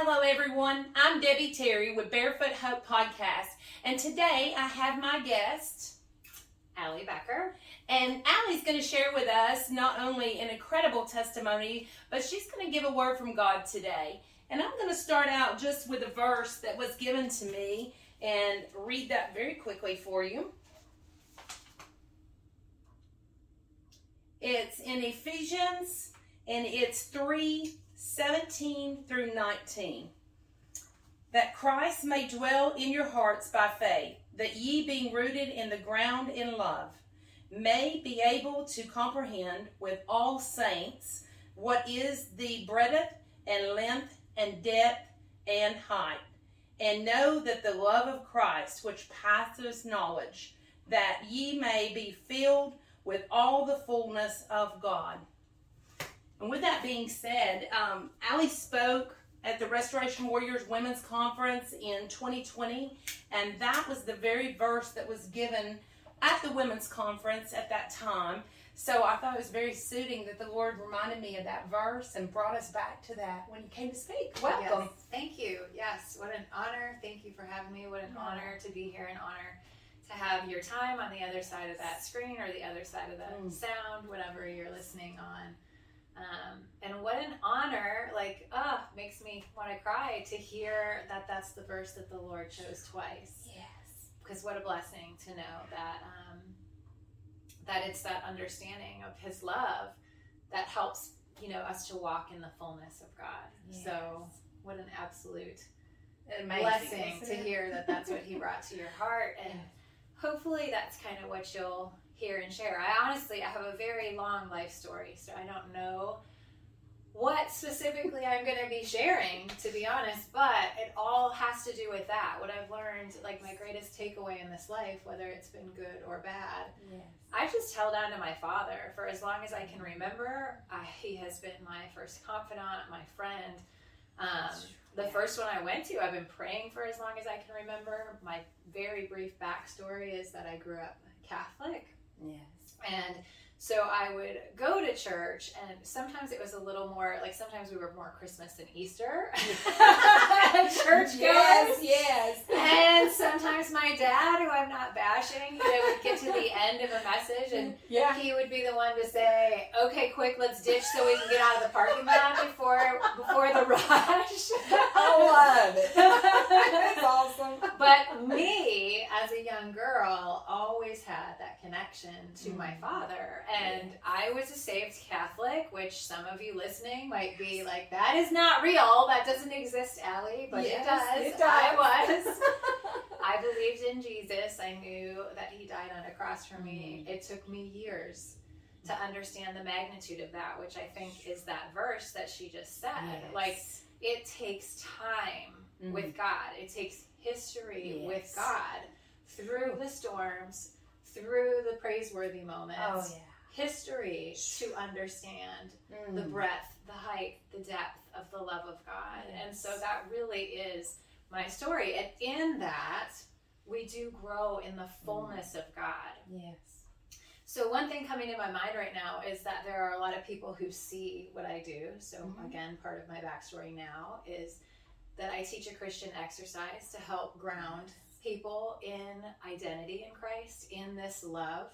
Hello, everyone. I'm Debbie Terry with Barefoot Hope Podcast, and today I have my guest, Alli Becker. And Alli's going to share with us not only an incredible testimony, but she's going to give a word from God today. And I'm going to start out just with a verse that was given to me and read that very quickly for you. It's in Ephesians and it's 3 17 through 19. That Christ may dwell in your hearts by faith, that ye being rooted in the ground in love, may be able to comprehend with all saints what is the breadth and length and depth and height, and know that the love of Christ, which passeth knowledge, that ye may be filled with all the fullness of God. And with that being said, um, Alli spoke at the Restoration Warriors Women's Conference in 2020, and that was the very verse that was given at the Women's Conference at that time. So I thought it was very suiting that the Lord reminded me of that verse and brought us back to that when He came to speak. Welcome. Yes, thank you. Yes, what an honor. Thank you for having me. What an yeah. honor to be here, an honor to have your time on the other side of that screen or the other side of the mm. sound, whatever you're listening on. Um, and what an honor, like, ah, uh, makes me want to cry to hear that that's the verse that the Lord chose twice. Yes. Because what a blessing to know that um, that it's that understanding of His love that helps you know us to walk in the fullness of God. Yes. So what an absolute Amazing, blessing to hear that that's what He brought to your heart, and hopefully that's kind of what you'll hear and share. I honestly, I have a very long life story, so I don't know what specifically I'm going to be sharing, to be honest, but it all has to do with that. What I've learned, like my greatest takeaway in this life, whether it's been good or bad, yes. I just held on to my father for as long as I can remember. I, he has been my first confidant, my friend. Um, the first one I went to, I've been praying for as long as I can remember. My very brief backstory is that I grew up Catholic. Yes. And so I would go to church, and sometimes it was a little more like sometimes we were more Christmas than Easter. church Yes, yes. And sometimes my dad, who I'm not bashing, you know, would get to the end of a message, and yeah. he would be the one to say, "Okay, quick, let's ditch so we can get out of the parking lot before before the rush." I love it. That's awesome. But me, as a young girl, always had that connection to mm-hmm. my father and I was a saved Catholic, which some of you listening might be like, that is not real. That doesn't exist, Alli, but yes, it, does. it does. I was. I believed in Jesus. I knew that he died on a cross for me. Mm-hmm. It took me years to understand the magnitude of that, which I think is that verse that she just said. Yes. Like, it takes time mm-hmm. with God, it takes history yes. with God through the storms, through the praiseworthy moments. Oh, yeah history to understand mm. the breadth, the height, the depth of the love of God. Yes. And so that really is my story. And in that, we do grow in the fullness mm. of God. Yes. So, one thing coming to my mind right now is that there are a lot of people who see what I do. So, mm-hmm. again, part of my backstory now is that I teach a Christian exercise to help ground people in identity in Christ, in this love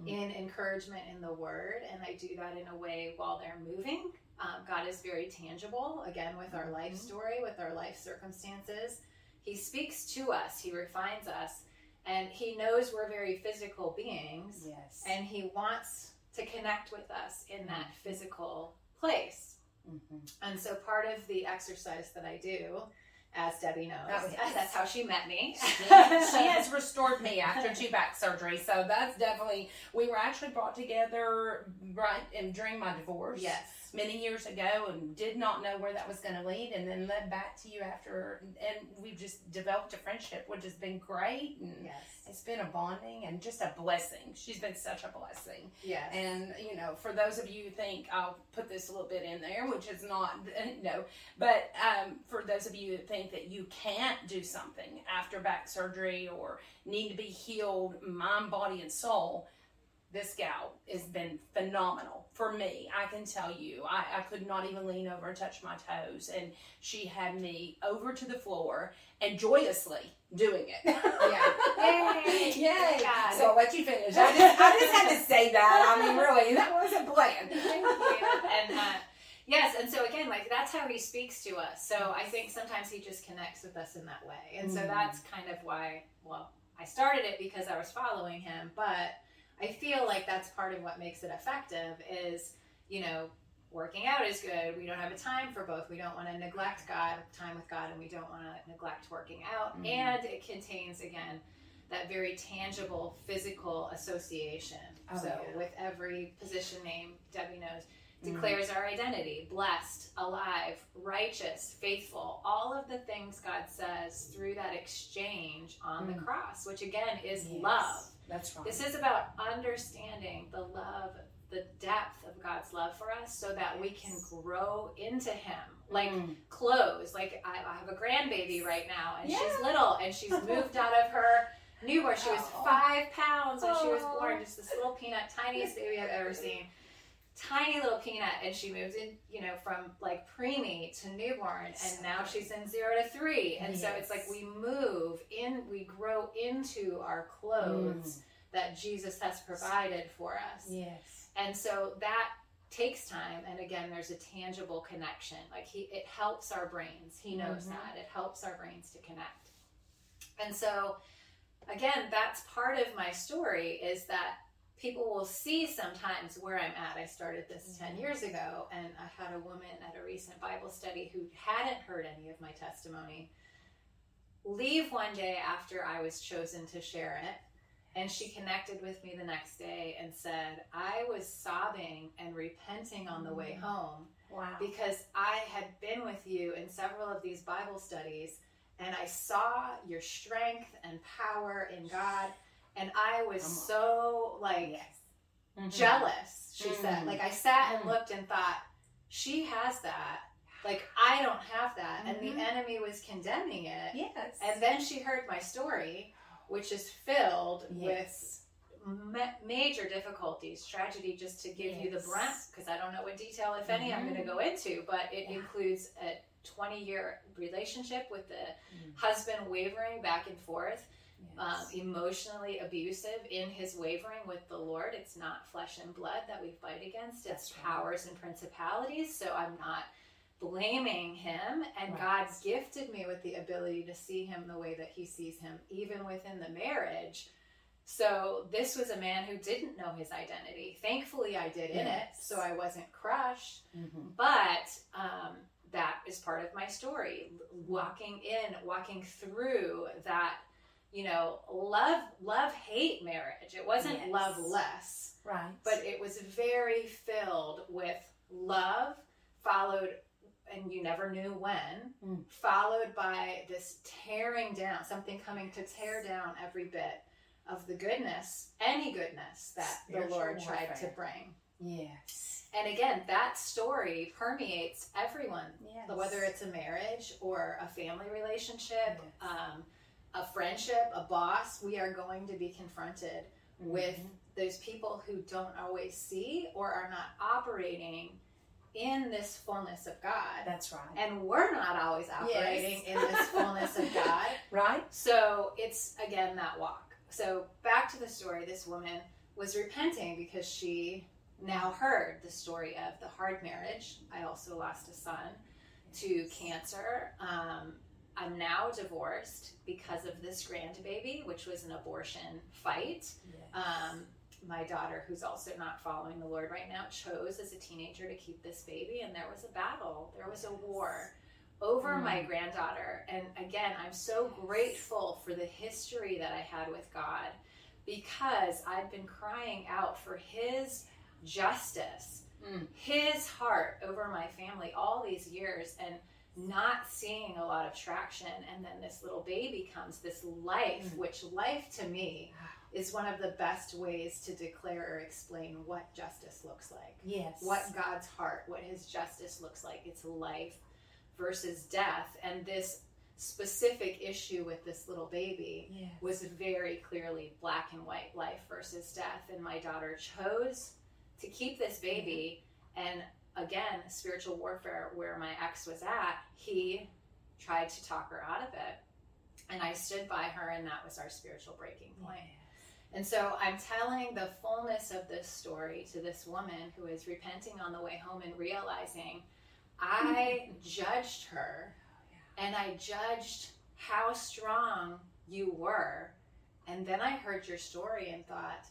mm-hmm. in encouragement in the word. And I do that in a way while they're moving. Um, God is very tangible, again, with our life mm-hmm. story, with our life circumstances. He speaks to us, He refines us, and He knows we're very physical beings. Yes. And He wants to connect with us in that mm-hmm. physical place. Mm-hmm. And so part of the exercise that I do as Debbie knows. That was, that's how she met me. she, she has restored me after two back surgery, so that's definitely. We were actually brought together right and during my divorce. Yes. Many years ago, and did not know where that was going to lead, and then led back to you after, and we've just developed a friendship, which has been great. And yes it's been a bonding and just a blessing. She's been such a blessing. Yes. And, you know, for those of you who think I'll put this a little bit in there, which is not, no, but um, for those of you that think that you can't do something after back surgery or need to be healed, mind, body, and soul, this gal has been phenomenal for me. I can tell you, I, I could not even lean over and touch my toes, and she had me over to the floor and joyously doing it. Yeah. Yay. Yay. God. So I'll let you finish. I just, I just had to say that. I mean, really, that wasn't planned. Thank you. And uh, yes, and so again, like that's how he speaks to us. So I think sometimes he just connects with us in that way. And so Mm. that's kind of why, well, I started it because I was following him, but I feel like that's part of what makes it effective is, you know, working out is good. We don't have a time for both. We don't want to neglect God, time with God, and we don't want to neglect working out. Mhm. And it contains, again, that very tangible physical association. Oh, so yeah. with every position name, Debbie knows, Mhm. declares our identity blessed, alive, righteous, faithful. All of the things God says through that exchange on the Mm. cross, which again is Yes. love. That's right. This is about understanding the love, the depth of God's love for us so that we can grow into Him. Like Mm. clothes. Like I, I have a grandbaby right now, and Yeah. she's little, and she's moved out of her newborn. She was Oh. five pounds when she was Oh. born, just this little peanut, tiniest baby I've ever seen. Tiny little peanut, and she moved in, you know, from like preemie to newborn, and So now she's in zero to three, and so it's like we move in, we grow into our clothes that Jesus has provided for us. Yes. And so that takes time and again there's a tangible connection. Like he it helps our brains. He knows Mhm. that. It helps our brains to connect. And so again, that's part of my story is that people will see sometimes where I'm at. I started this 10 Mhm. years ago and I had a woman at a recent Bible study who hadn't heard any of my testimony leave one day after I was chosen to share it and she connected with me the next day and said, I was sobbing and repenting on the way Mm. home Wow. because I had been with you in several of these Bible studies and I saw your strength and power in God. And I was so like yes. Mhm. jealous, she said. Mm. Like I sat and Mm. looked and thought, she has that. Like I don't have that. And the enemy was condemning it. Yes. And then she heard my story, which is filled yes. with ma- major difficulties, tragedy, just to give you the Yes. brunt, because I don't know what detail, if any, I'm going to go into, but it Yeah. includes a 20 year relationship with the Mm. husband wavering back and forth, um, Yes. emotionally abusive in his wavering with the Lord. It's not flesh and blood that we fight against, it's right. powers and principalities. So I'm not blaming him. And Right. God's gifted me with the ability to see him the way that he sees him, even within the marriage. So this was a man who didn't know his identity. Thankfully, I did in it, so I wasn't crushed. Mhm. But um, that is part of my story. Walking in, walking through that, you know, love, love, hate marriage. It wasn't Yes. love less, Right. but it was very filled with love, followed, and you never knew when, Mm. followed by this tearing down, something coming to tear down every bit of the goodness, any goodness that the Lord tried to bring. yes. And again, that story permeates everyone, Yes. whether it's a marriage or a family relationship, Yes. um, a friendship, a boss. We are going to be confronted with Mhm. those people who don't always see or are not operating in this fullness of God. That's right. And we're not always operating in this fullness of God. Right. So it's again that walk. So back to the story, this woman was repenting because she now heard the story of the hard marriage. I also lost a son to cancer. Um, I'm now divorced because of this grandbaby, which was an abortion fight. Yes. Um, my daughter, who's also not following the Lord right now, chose as a teenager to keep this baby, and there was a battle. There was a war over Mm. my granddaughter. And again, I'm so grateful for the history that I had with God because I've been crying out for His justice, Mm. His heart over my family all these years, and not seeing a lot of traction. And then this little baby comes, this life, Mm. which life to me is one of the best ways to declare or explain what justice looks like. yes. What God's heart, what his justice looks like. It's life versus death. And this specific issue with this little baby Yes. was very clearly black and white life versus death and my daughter chose to keep this baby and again spiritual warfare where my ex was at he tried to talk her out of it and i stood by her and that was our spiritual breaking point. and so i'm telling the fullness of this story to this woman who is repenting on the way home and realizing i judged her oh, and I judged how strong you were. And then I heard your story and thought.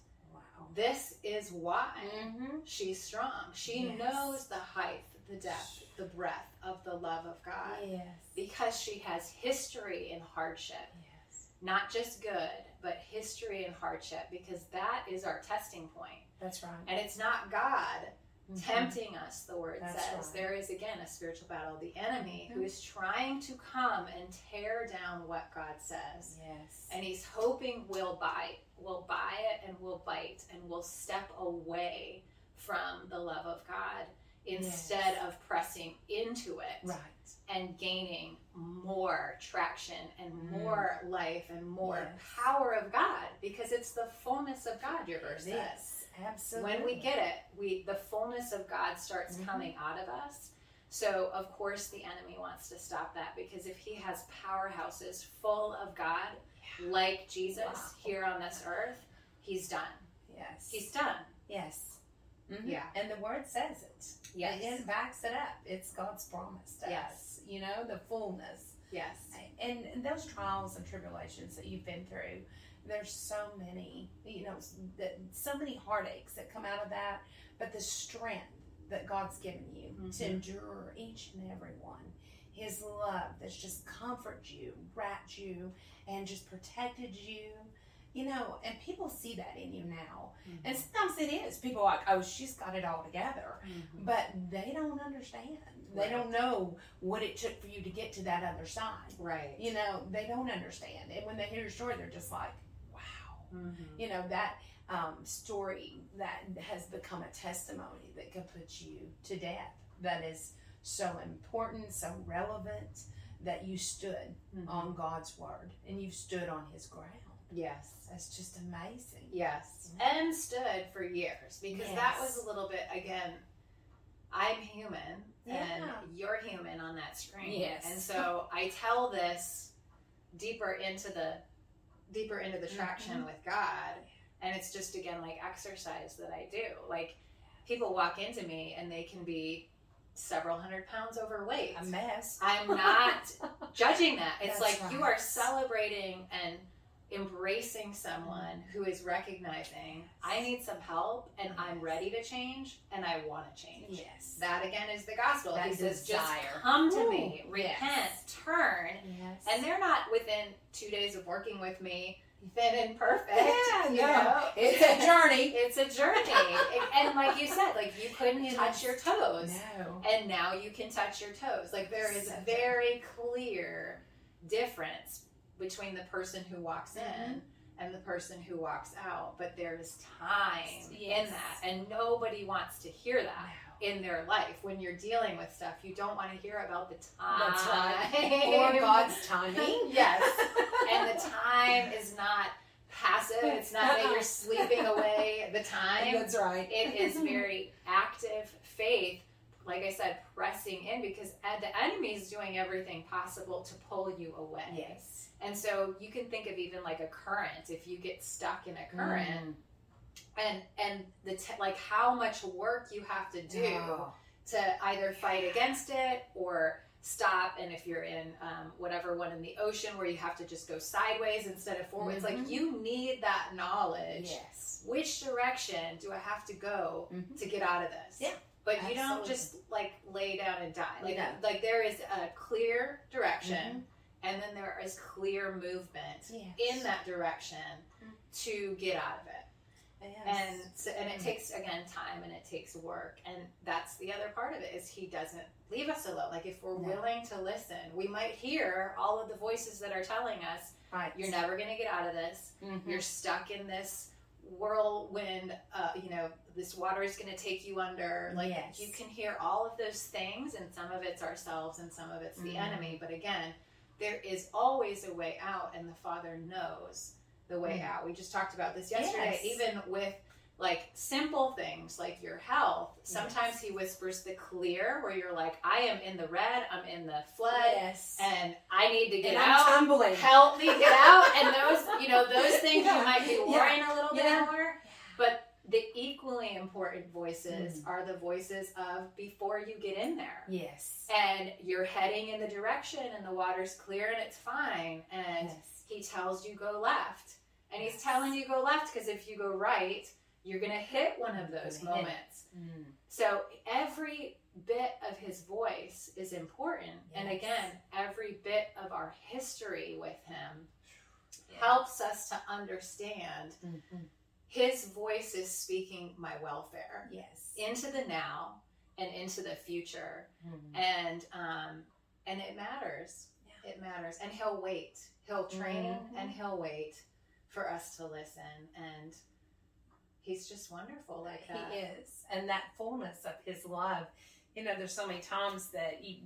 This is why Mm-hmm. she's strong. She Yes. knows the height, the depth, the breadth of the love of God Yes. because she has history in hardship. Yes. Not just good, but history in hardship because that is our testing point. That's right. And it's not God Mhm. tempting us, the word That's says. right. There is again a spiritual battle, the enemy who Mhm. is trying to come and tear down what God says. Yes. And he's hoping we'll buy we'll buy it and we'll bite and we'll step away from the love of God instead of pressing into it right. and gaining more traction and Mm. more life and more Yes. power of God because it's the fullness of God, your verse It says is. Absolutely. when we get it we the fullness of god starts Mhm. coming out of us so of course the enemy wants to stop that because if he has powerhouses full of god like jesus Wow. here on this earth he's done Yes. he's done yes. Mhm. Yeah. And the word says it. yes It backs it up. It's God's promise to Yes. us. You know, the fullness. yes And, and those trials and tribulations that you've been through, there's so many, you know, so many heartaches that come out of that, but the strength that God's given you to Mhm. endure each and every one. His love that's just comforted you, wrapped you, and just protected you. You know, and people see that in you now. And sometimes it is. People are like, oh, she's got it all together. Mhm. But they don't understand. They don't know what it took for you to get to that other side. right You know, they don't understand. And when they hear your story, they're just like, Mhm. You know, that um, story that has become a testimony that could put you to death. That is so important, so relevant that you stood Mhm. on God's word and you stood on his ground. yes That's just amazing. Yes. And stood for years because that was a little bit, again, I'm human Yeah. and you're human on that screen. Yes. And so I tell this deeper into the deeper into the traction Mhm. with God. And it's just again like exercise that I do. Like people walk into me and they can be several hundred pounds overweight. A mess. I'm not judging that. It's That's like you are celebrating and embracing someone who is recognizing I need some help and mm-hmm. I'm ready to change and I want to change. Yes. That again is the gospel. That he says, just come to Ooh, me, repent, yes. turn. Yes. And they're not within two days of working with me, fit and perfect. Yeah, you no. know? It's a journey. It's a journey. and, and like you said, like you couldn't It touch your toes No. and now you can touch your toes. Like there is So a very clear difference between the person who walks in Mhm. and the person who walks out, but there's time Yes. in that, and nobody wants to hear that in their life. When you're dealing with stuff, you don't want to hear about the time. That's right. Or God's timing. yes, and the time is not passive. It's not that you're sleeping away the time That's right. it is very active faith like i said pressing in because the enemy is doing everything possible to pull you away Yes. and so you can think of even like a current if you get stuck in a current and and the te- like how much work you have to do Oh. to either fight against it or stop and if you're in um, whatever one in the ocean where you have to just go sideways instead of forward it's like Mhm. you need that knowledge Yes. which direction do I have to go Mhm. to get out of this? Yeah, But you don't just like lay down and die. Like No. like there is a clear direction and then there is clear movement Yes. in that direction Mhm. to get out of it. Yes. And so, and it Mhm. takes again time and it takes work and that's the other part of it is he doesn't leave us alone. Like if we're No. willing to listen, we might hear all of the voices that are telling us right. you're never going to get out of this Mhm. you're stuck in this whirlwind uh, you know this water is going to take you under like Yes. you can hear all of those things and some of it's ourselves and some of it's the Mhm. enemy but again there is always a way out, and the Father knows the way Mm. out. We just talked about this yesterday, Yes. even with like simple things like your health. Sometimes He whispers the clear, where you're like, I am in the red, I'm in the flood, yes. and I need to get and out. I'm tumbling. Help me get out. And those, you know, those things Yeah. you might be Yeah. worrying a little bit Yeah. more. But the equally important voices Mm. are the voices of before you get in there. Yes. And you're heading in the direction and the water's clear and it's fine. And yes. he tells you go left. And he's telling you go left because if you go right, you're going to hit one of those moments. Mm. So every bit of his voice is important. And again, every bit of our history with him Yeah. helps us to understand Mhm. his voice is speaking my welfare Yes. into the now and into the future. Mm. And um and it matters. Yeah. It matters. And he'll wait. He'll train Mhm. and he'll wait for us to listen and he's just wonderful like that. He is, and that fullness of His love. You know, there's so many times that you,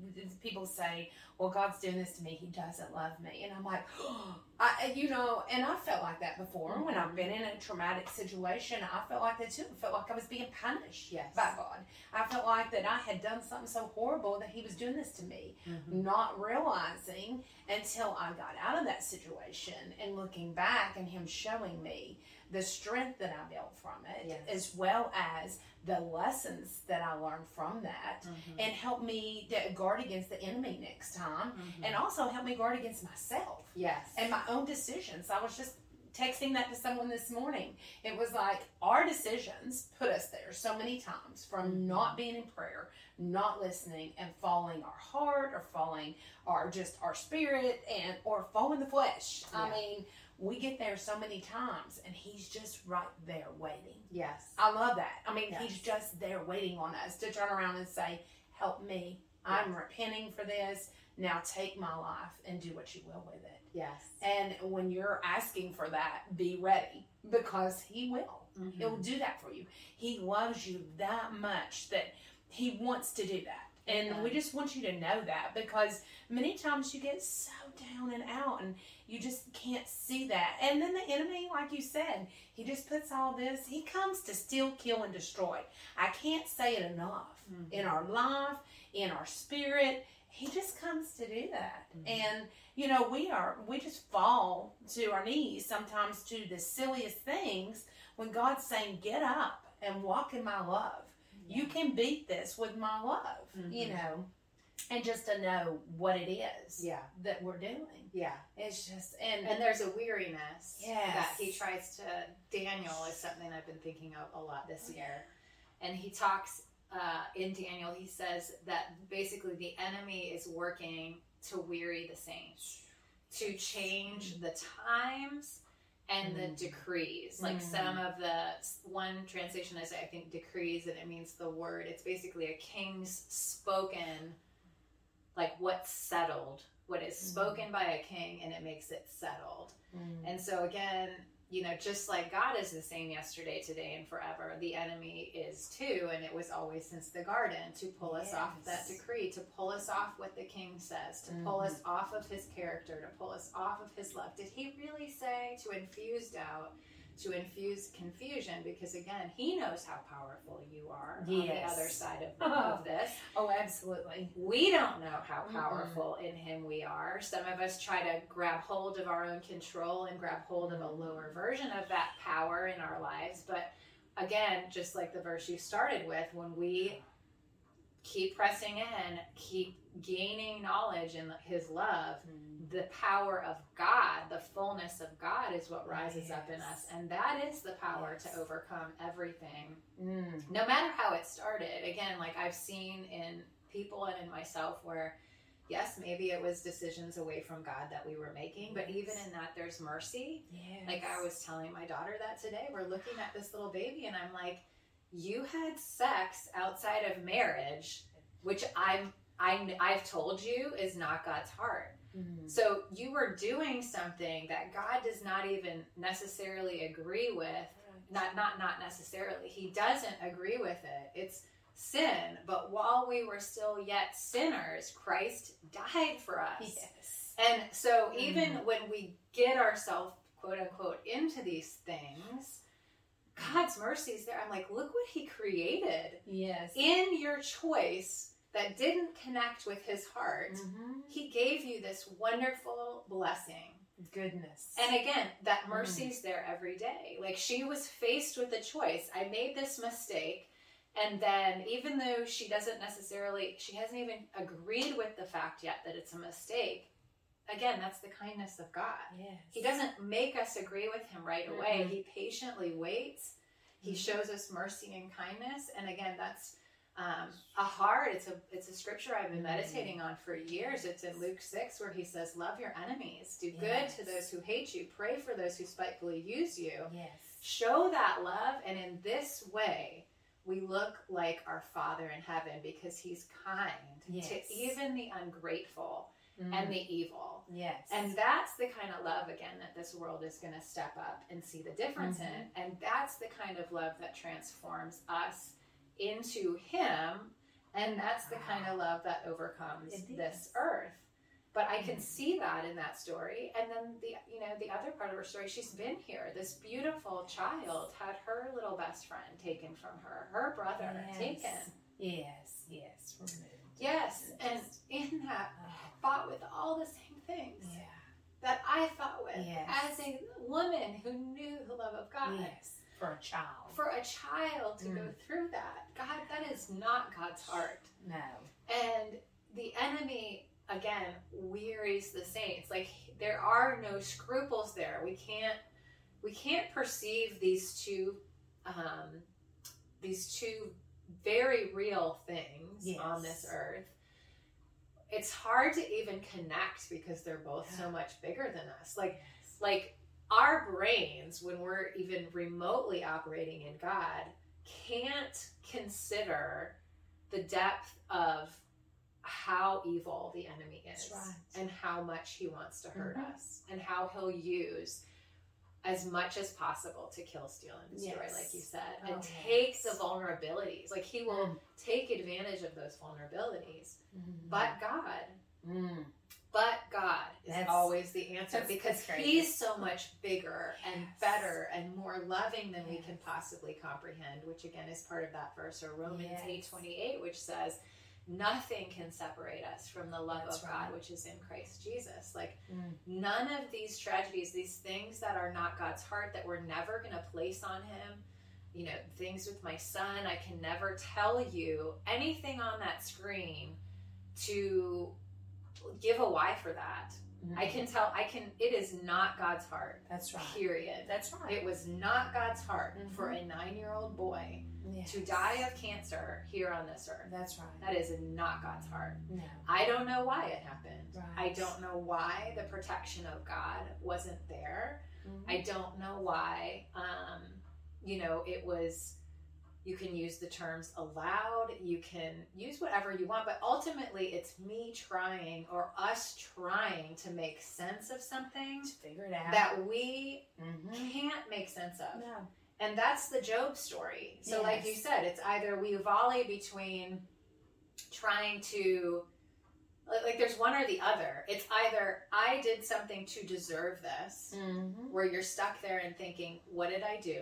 people say, "Well, God's doing this to me. He doesn't love me," and I'm like, I, you know, and I felt like that before when I've been in a traumatic situation. I felt like that too. I felt like I was being punished Yes. by God. I felt like that I had done something so horrible that He was doing this to me. Mhm. not realizing until I got out of that situation and looking back and him showing me the strength that I built from it, Yes. as well as the lessons that I learned from that, Mhm. and help me guard against the enemy next time, Mhm. and also help me guard against myself yes. and my own decisions. I was just texting that to someone this morning. It was like our decisions put us there so many times from Mhm. not being in prayer, not listening, and following our heart or following our just our spirit and or following the flesh. I mean, we get there so many times and he's just right there waiting. yes. I love that. I mean, Yes. he's just there waiting on us to turn around and say, Help me. I'm repenting for this. Now take my life and do what you will with it. Yes. And when you're asking for that, be ready because He will. Mhm. He'll do that for you. He loves you that much that He wants to do that. And Yeah. we just want you to know that because many times you get so down and out and you just can't see that. And then the enemy, like you said, he just puts all this, he comes to steal, kill, and destroy. I can't say it enough. Mhm. In our life, in our spirit, he just comes to do that. Mhm. And you know, we are we just fall to our knees sometimes to the silliest things when God's saying, "Get up and walk in my love. You can beat this with my love." You Mhm. know, and just to know what it is Yeah. that we're doing. Yeah. It's just and, And there's a weariness Yes. that he tries to. Daniel is something I've been thinking of a lot this year. And he talks uh, in Daniel, he says that basically the enemy is working to weary the saints, to change the times and the Mm. decrees. Like Mm. some of the, one translation is, I think, decrees, and it means the word. It's basically a king's spoken, like what's settled, what is Mm. spoken by a king, and it makes it settled. Mm. And so again, you know, just like God is the same yesterday, today, and forever, the enemy is too, and it was always since the garden to pull us off that decree, to pull us off what the king says, to pull us off of his character, to pull us off of his love. Did he really say to infuse doubt, to infuse confusion? Because again, he knows how powerful you are on the other side of, oh. of this. oh, absolutely. We don't know how powerful in Him we are. Some of us try to grab hold of our own control and grab hold of a mm-hmm. lower version of that power in our lives. But again, just like the verse you started with, when we keep pressing in, keep gaining knowledge in His love, the power of God, the fullness of God is what rises up in us. And that is the power Yes. to overcome everything Mm. no matter how it started again like i've seen in people and in myself where yes maybe it was decisions away from god that we were making but even in that there's mercy Yes. like i was telling my daughter that today we're looking at this little baby and i'm like you had sex outside of marriage which i'm I, i've told you is not god's heart. Mm. so you were doing something that god does not even necessarily agree with. Not not not necessarily. He doesn't agree with it. It's sin. But while we were still yet sinners christ died for us. Yes. And so even Mm. when we get ourselves quote unquote into these things, God's mercy is there. I'm like, look what he created Yes. in your choice that didn't connect with his heart. Mhm. He gave you this wonderful blessing. Goodness. And again, that Mm. mercy's there every day. Like she was faced with a choice. I made this mistake. And then, even though she doesn't necessarily, she hasn't even agreed with the fact yet that it's a mistake, again, that's the kindness of God. yes. He doesn't make us agree with him right away. Mhm. He patiently waits. He Mhm. shows us mercy and kindness. And again, that's um, a hard. It's a it's a scripture I've been Mhm. meditating on for years. It's in Luke six where he says, "Love your enemies, do good to those who hate you, pray for those who spitefully use you." Yes. Show that love, and in this way, we look like our Father in heaven because He's kind Yes. to even the ungrateful Mm. and the evil. yes. And that's the kind of love, again, that this world is going to step up and see the difference Mm-hmm. in. And that's the kind of love that transforms us into Him. And that's the kind of love that overcomes this earth. But I can Mhm. see that in that story. And then the you know the other part of her story, she's been here. This beautiful child had her little best friend taken from her, her brother Yes. taken. Yes. Yes. Removed. Yes, and in that fought with all the same things. yeah. that I fought with Yes. as a woman who knew the love of God. Yes. For a child. For a child to go Mm. through that, God, that is not God's heart. no. And the enemy, again, wearies the saints. Like there are no scruples there. We can't we can't perceive these two um, these two very real things Yes. on this earth. It's hard to even connect because they're both so much bigger than us. Like Yes. like our brains when we're even remotely operating in god can't consider the depth of how evil the enemy is right. and how much he wants to hurt Mhm. us and how he'll use as much as possible to kill steal and destroy Yes. like you said Oh, and take the vulnerabilities like he will Mm. take advantage of those vulnerabilities Mhm. but god Mm. but God is That's- always the answer that's- because that's. He's so much bigger and better and more loving than we can possibly comprehend, which again is part of that verse or Romans Yes. eight twenty eight, which says, Nothing can separate us from the love That's of God which is in Christ Jesus. Like Mm. none of these tragedies, these things that are not God's heart that we're never gonna place on him, you know, things with my son, I can never tell you anything on that screen to give a why for that. Mm. I can tell I can it is not God's heart. That's right. Period. That's right. It was not God's heart Mhm. for a 9-year-old boy Yes. to die of cancer here on this earth. That's right. That is not God's heart. no. I don't know why it happened. Right. I don't know why the protection of God wasn't there. Mhm. I don't know why um you know it was you can use the terms allowed, you can use whatever you want, but ultimately it's me trying or us trying to make sense of something to figure it out. that we Mhm. can't make sense of. No. And that's the Job story. So, like you said, it's either we volley between trying to, like, like there's one or the other. It's either I did something to deserve this, Mm-hmm. where you're stuck there and thinking, what did I do?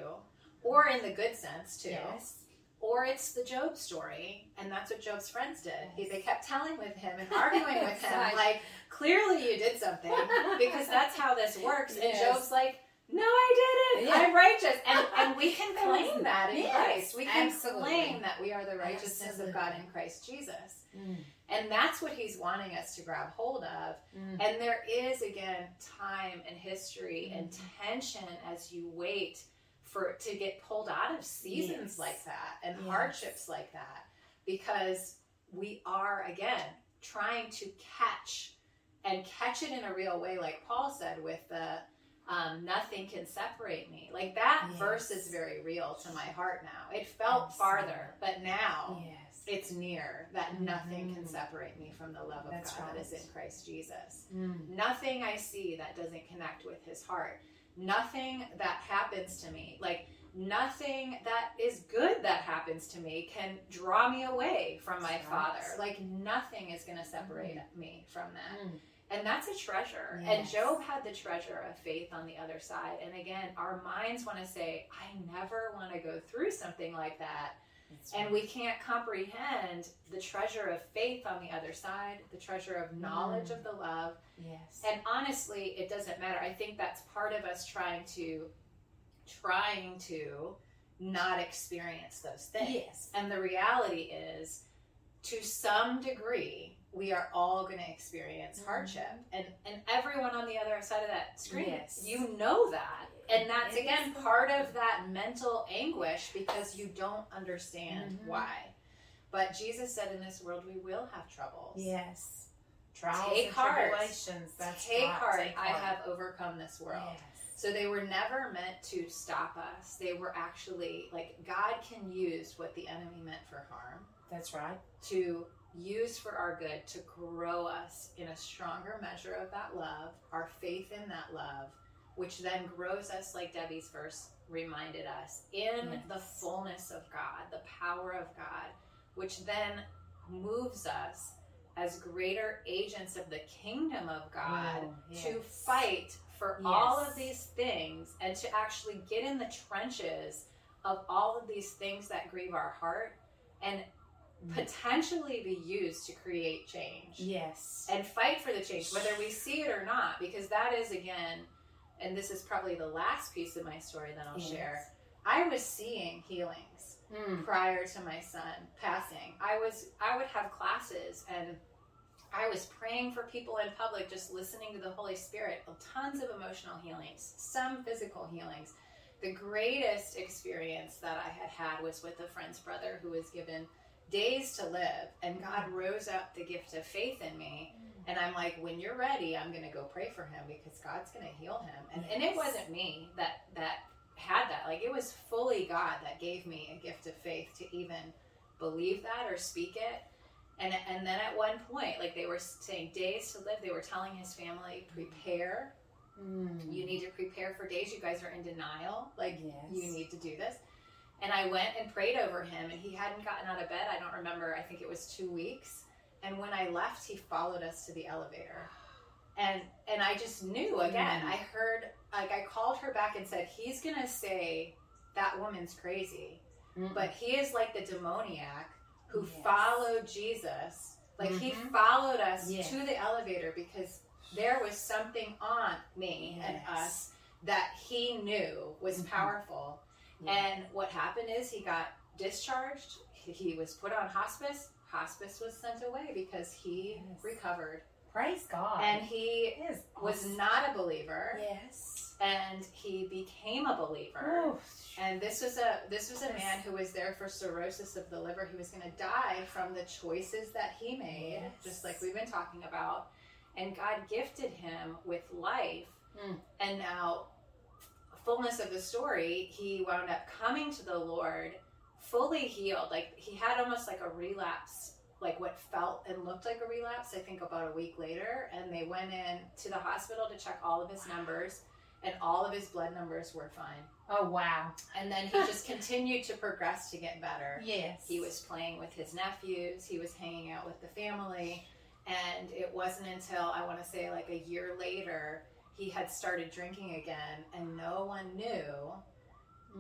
Or in the good sense, too. Yes. Or it's the Job story, and that's what Job's friends did. Yes. they kept telling with him and arguing with him, like, clearly you did something because that's how this works. And Yes. Job's like, no, I didn't. Yeah. I'm righteous. And, and we can claim that in Yes, Christ. We can absolutely. claim that we are the righteousness of God in Christ Jesus. Mm. And that's what he's wanting us to grab hold of. Mm. And there is, again, time and history and Mm-hmm. tension as you wait for to get pulled out of seasons Yes. like that and Yes. hardships like that because we are, again, trying to catch and catch it in a real way, like Paul said with the um, nothing can separate me. Like that Yes. verse is very real to my heart now. It felt Absolutely. farther, but now Yes. it's near that nothing can Mhm. separate me from the love of That's God that right. is in Christ Jesus. Mm. Nothing I see that doesn't connect with his heart. Nothing that happens to me, like nothing that is good that happens to me can draw me away from my right. father. Like nothing is going to separate me from that. Mm. And that's a treasure. And Job had the treasure of faith on the other side. And again, our minds want to say, I never want to go through something like that. And we can't comprehend the treasure of faith on the other side, the treasure of knowledge Mm. of the love. yes. And honestly, it doesn't matter. I think that's part of us trying to trying to not experience those things. yes. And the reality is, to some degree, we are all going to experience Mhm. hardship, and and everyone on the other side of that screen, Yes. you know that, and that's It again part of that mental anguish because you don't understand Mhm. why. But Jesus said, "In this world, we will have troubles. Yes. Trials Take heart. Take right. heart. Take I heart. have overcome this world." Yes. So they were never meant to stop us. They were actually like God can use what the enemy meant for harm That's right. to use for our good to grow us in a stronger measure of that love, our faith in that love, which then grows us, like Debbie's verse reminded us, in Yes. the fullness of God, the power of God, which then moves us as greater agents of the kingdom of God Oh, to fight for all of these things and to actually get in the trenches of all of these things that grieve our heart and. Potentially be used to create change Yes. and fight for the change whether we see it or not because that is again and this is probably the last piece of my story that I'll Yes. share I was seeing healings Mm. prior to my son passing. I was I would have classes and I was praying for people in public, just listening to the Holy Spirit. Tons of emotional healings, some physical healings. The greatest experience that I had had was with a friend's brother who was given days to live, and God rose up the gift of faith in me. And I'm like, when you're ready, I'm going to go pray for him because God's going to heal him. And, and it wasn't me that that had that. Like it was fully God that gave me a gift of faith to even believe that or speak it. And and then at one point, like they were saying days to live, they were telling his family, prepare. Mm. You need to prepare for days. You guys are in denial. Like Yes. you need to do this. And I went and prayed over him, and he hadn't gotten out of bed. I don't remember. I think it was two weeks. And when I left, he followed us to the elevator. And and I just knew again. Mm. I heard like I called her back and said, "He's gonna say that woman's crazy, Mm. but he is like the demoniac who Yes. followed Jesus. Like he Mhm. followed us Yes. to the elevator because there was something on me and us that he knew was Mhm. powerful. Yeah. And what happened is he got discharged. He- was put on hospice. Hospice was sent away because he Yes. recovered. Praise God. And he is was not a believer, Yes. and he became a believer. Oh, And this was a this was a Yes. man who was there for cirrhosis of the liver. He was going to die from the choices that he made, Yes. just like we've been talking about. And God gifted him with life. Mm. And now, fullness of the story, he wound up coming to the Lord fully healed. Like he had almost like a relapse, like what felt and looked like a relapse. I think about a week later, and they went in to the hospital to check all of his numbers, and all of his blood numbers were fine. oh wow. And then he just continued to progress to get better. Yes. He was playing with his nephews, he was hanging out with the family, and it wasn't until I want to say like a year later he had started drinking again, and no one knew.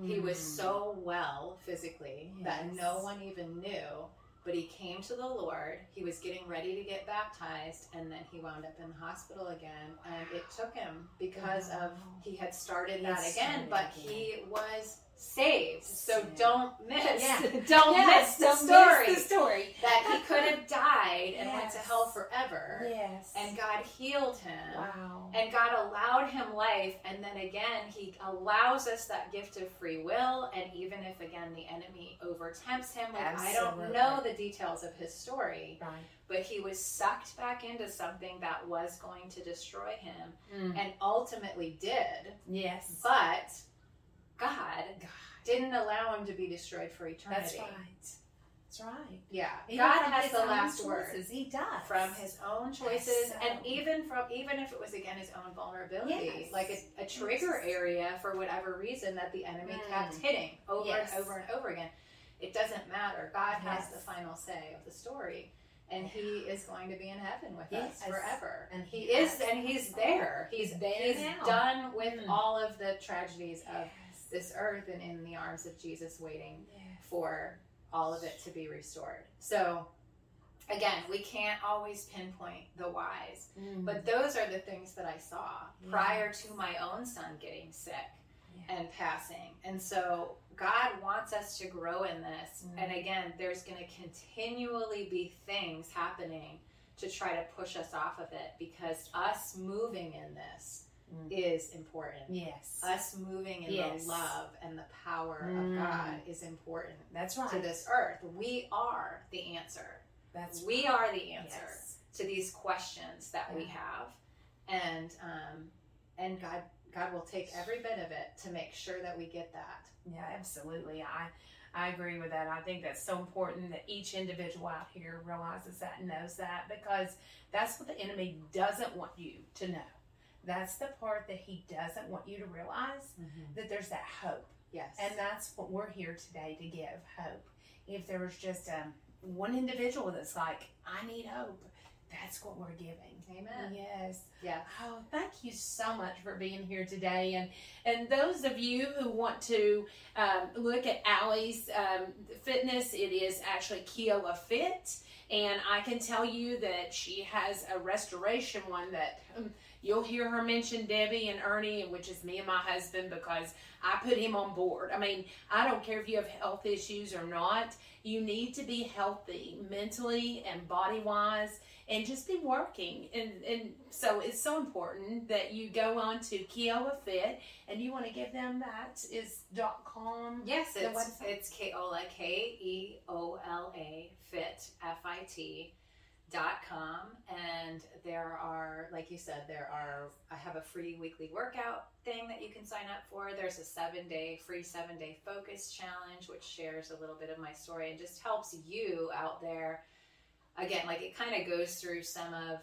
He was Mm. so well physically that no one even knew. But he came to the Lord. He was getting ready to get baptized, and then he wound up in the hospital again. And it took him because of he had started He that again, started but again. he was saved. So Saved. don't miss, Yeah. don't Yes, miss the don't story miss the story. that he could have died and went to hell forever, Yes. and God healed him. wow. And God allowed him life, and then again, He allows us that gift of free will. And even if again the enemy overtempts him, like I don't know the details of his story, right. but he was sucked back into something that was going to destroy him, Mm. and ultimately did. Yes. But God God. didn't allow him to be destroyed for eternity. That's right. That's right. Yeah, Even God has the last word choices, He does. from His own choices, so- and even from even if it was again His own vulnerability, Yes. like a, a trigger Yes. area for whatever reason that the enemy Mm. kept hitting over Yes. and over and over again. It doesn't matter. God has the final say of the story. And he is going to be in heaven with Yes. us forever. And he he is and he's there. He's there he's now. done with Mm. all of the tragedies of. This earth and in the arms of Jesus waiting Yes. for all of it to be restored. So, again, we can't always pinpoint the whys, Mm. but those are the things that I saw prior to my own son getting sick and passing. And so, God wants us to grow in this. Mm. And again, there's going to continually be things happening to try to push us off of it because us moving in this Mm. is important Yes. us moving in Yes. the love and the power Mm. of God is important That's right. to this earth. We are the answer. That's We are the answer Yes. to these questions that we have, and um, and God God will take every bit of it to make sure that we get that. Yeah, absolutely. I I agree with that. I think that's so important that each individual out here realizes that and knows that because that's what the enemy doesn't want you to know. That's the part that he doesn't want you to realize that there's that hope. Yes, And that's what we're here today to give hope. If there was just um, one individual that's like, I need hope, that's what we're giving. Amen. Yes. Yeah. Oh, thank you so much for being here today. And and those of you who want to um, look at Alli's um, fitness, it is actually Keola Fit. And I can tell you that she has a restoration one that um, you'll hear her mention Debbie and Ernie, which is me and my husband, because I put him on board. I mean, I don't care if you have health issues or not, you need to be healthy mentally and body wise and just be working. And, and so it's so important that you go on to Keola Fit and you want to give them that is dot com. Yes, it's website? it's Keola K E O L A Fit F I T dot com and there are like you said there are i have a free weekly workout thing that you can sign up for. There's a seven day free seven day focus challenge which shares a little bit of my story and just helps you out there. Again like it kind of goes through some of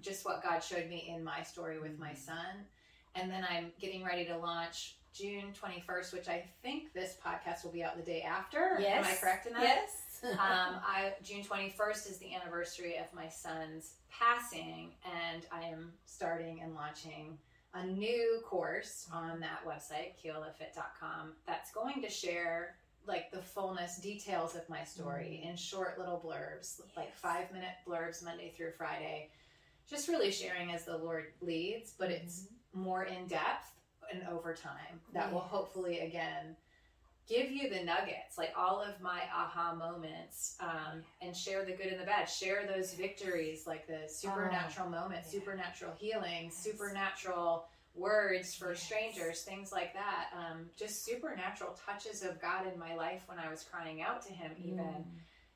just what god showed me in my story with my mm-hmm. son. And then i'm getting ready to launch june 21st which i think this podcast will be out the day after. Yes. am i correct in that? Yes. Um, I June twenty first is the anniversary of my son's passing, and I am starting and launching a new course on that website, keolafit.com, that's going to share like the fullness details of my story in short little blurbs, like five minute blurbs Monday through Friday. Just really sharing as the Lord leads, but it's more in depth and over time. That will hopefully again give you the nuggets like all of my aha moments um, and share the good and the bad share those victories like the supernatural moments yeah. supernatural healing Yes. supernatural words for Yes. strangers things like that um, just supernatural touches of god in my life when i was crying out to him even Mm.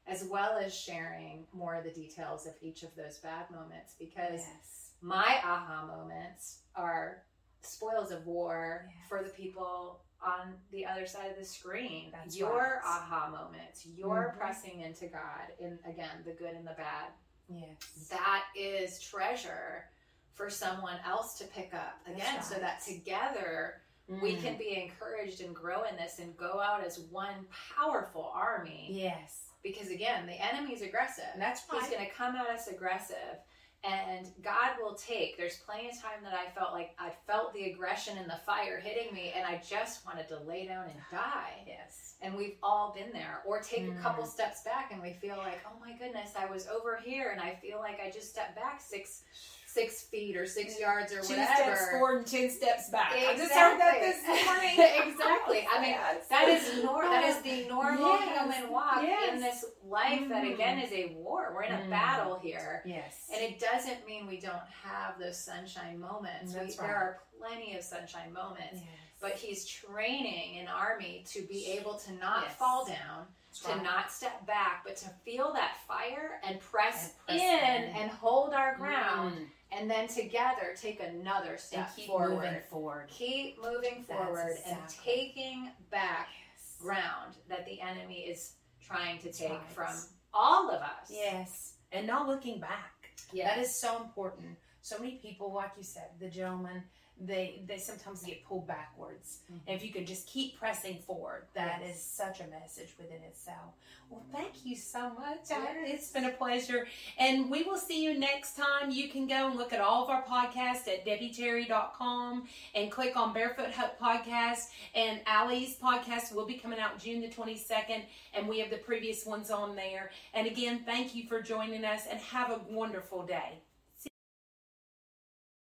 as well as sharing more of the details of each of those bad moments because Yes. my aha moments are spoils of war for the people on the other side of the screen. That's your right. aha moments, your Mhm. pressing into God in again the good and the bad. Yes. That is treasure for someone else to pick up again, That's so that together we Mm. can be encouraged and grow in this and go out as one powerful army. Yes. Because again, the enemy's aggressive. That's He's going to come at us aggressive. And God will take. There's plenty of time that I felt like I felt the aggression and the fire hitting me, and I just wanted to lay down and die. Yes. And we've all been there. Or take Mm. a couple steps back, and we feel like, oh my goodness, I was over here, and I feel like I just stepped back six six feet or six yards or Two whatever. steps forward and ten steps back. I just heard that this morning. exactly. I mean, that is nor that is the normal Yes. human walk Yes. in this life that Mhm. again is a war. We're in a Mm. battle here. Yes. And it doesn't mean we don't have those sunshine moments. We, That's There are plenty of sunshine moments. Yes. But he's training an army to be able to not Yes. fall down, That's to right. not step back, but to feel that fire and press, And press in in. and hold our ground, Mm. And then together take another step and keep forward. moving forward. Keep moving That's forward and taking back Yes. ground that the enemy is trying to take right. from all of us. Yes. And not looking back. Yes. That is so important. So many people, like you said, the gentleman, they they sometimes get pulled backwards. Mhm. And if you can just keep pressing forward, that is Yes. such a message within itself. Well, thank you so much. Yes. I- It's been a pleasure. And we will see you next time. You can go and look at all of our podcasts at debbieterry.com and click on Barefoot Hope Podcast. And Alli's podcast will be coming out June the 22nd. And we have the previous ones on there. And again, thank you for joining us and have a wonderful day.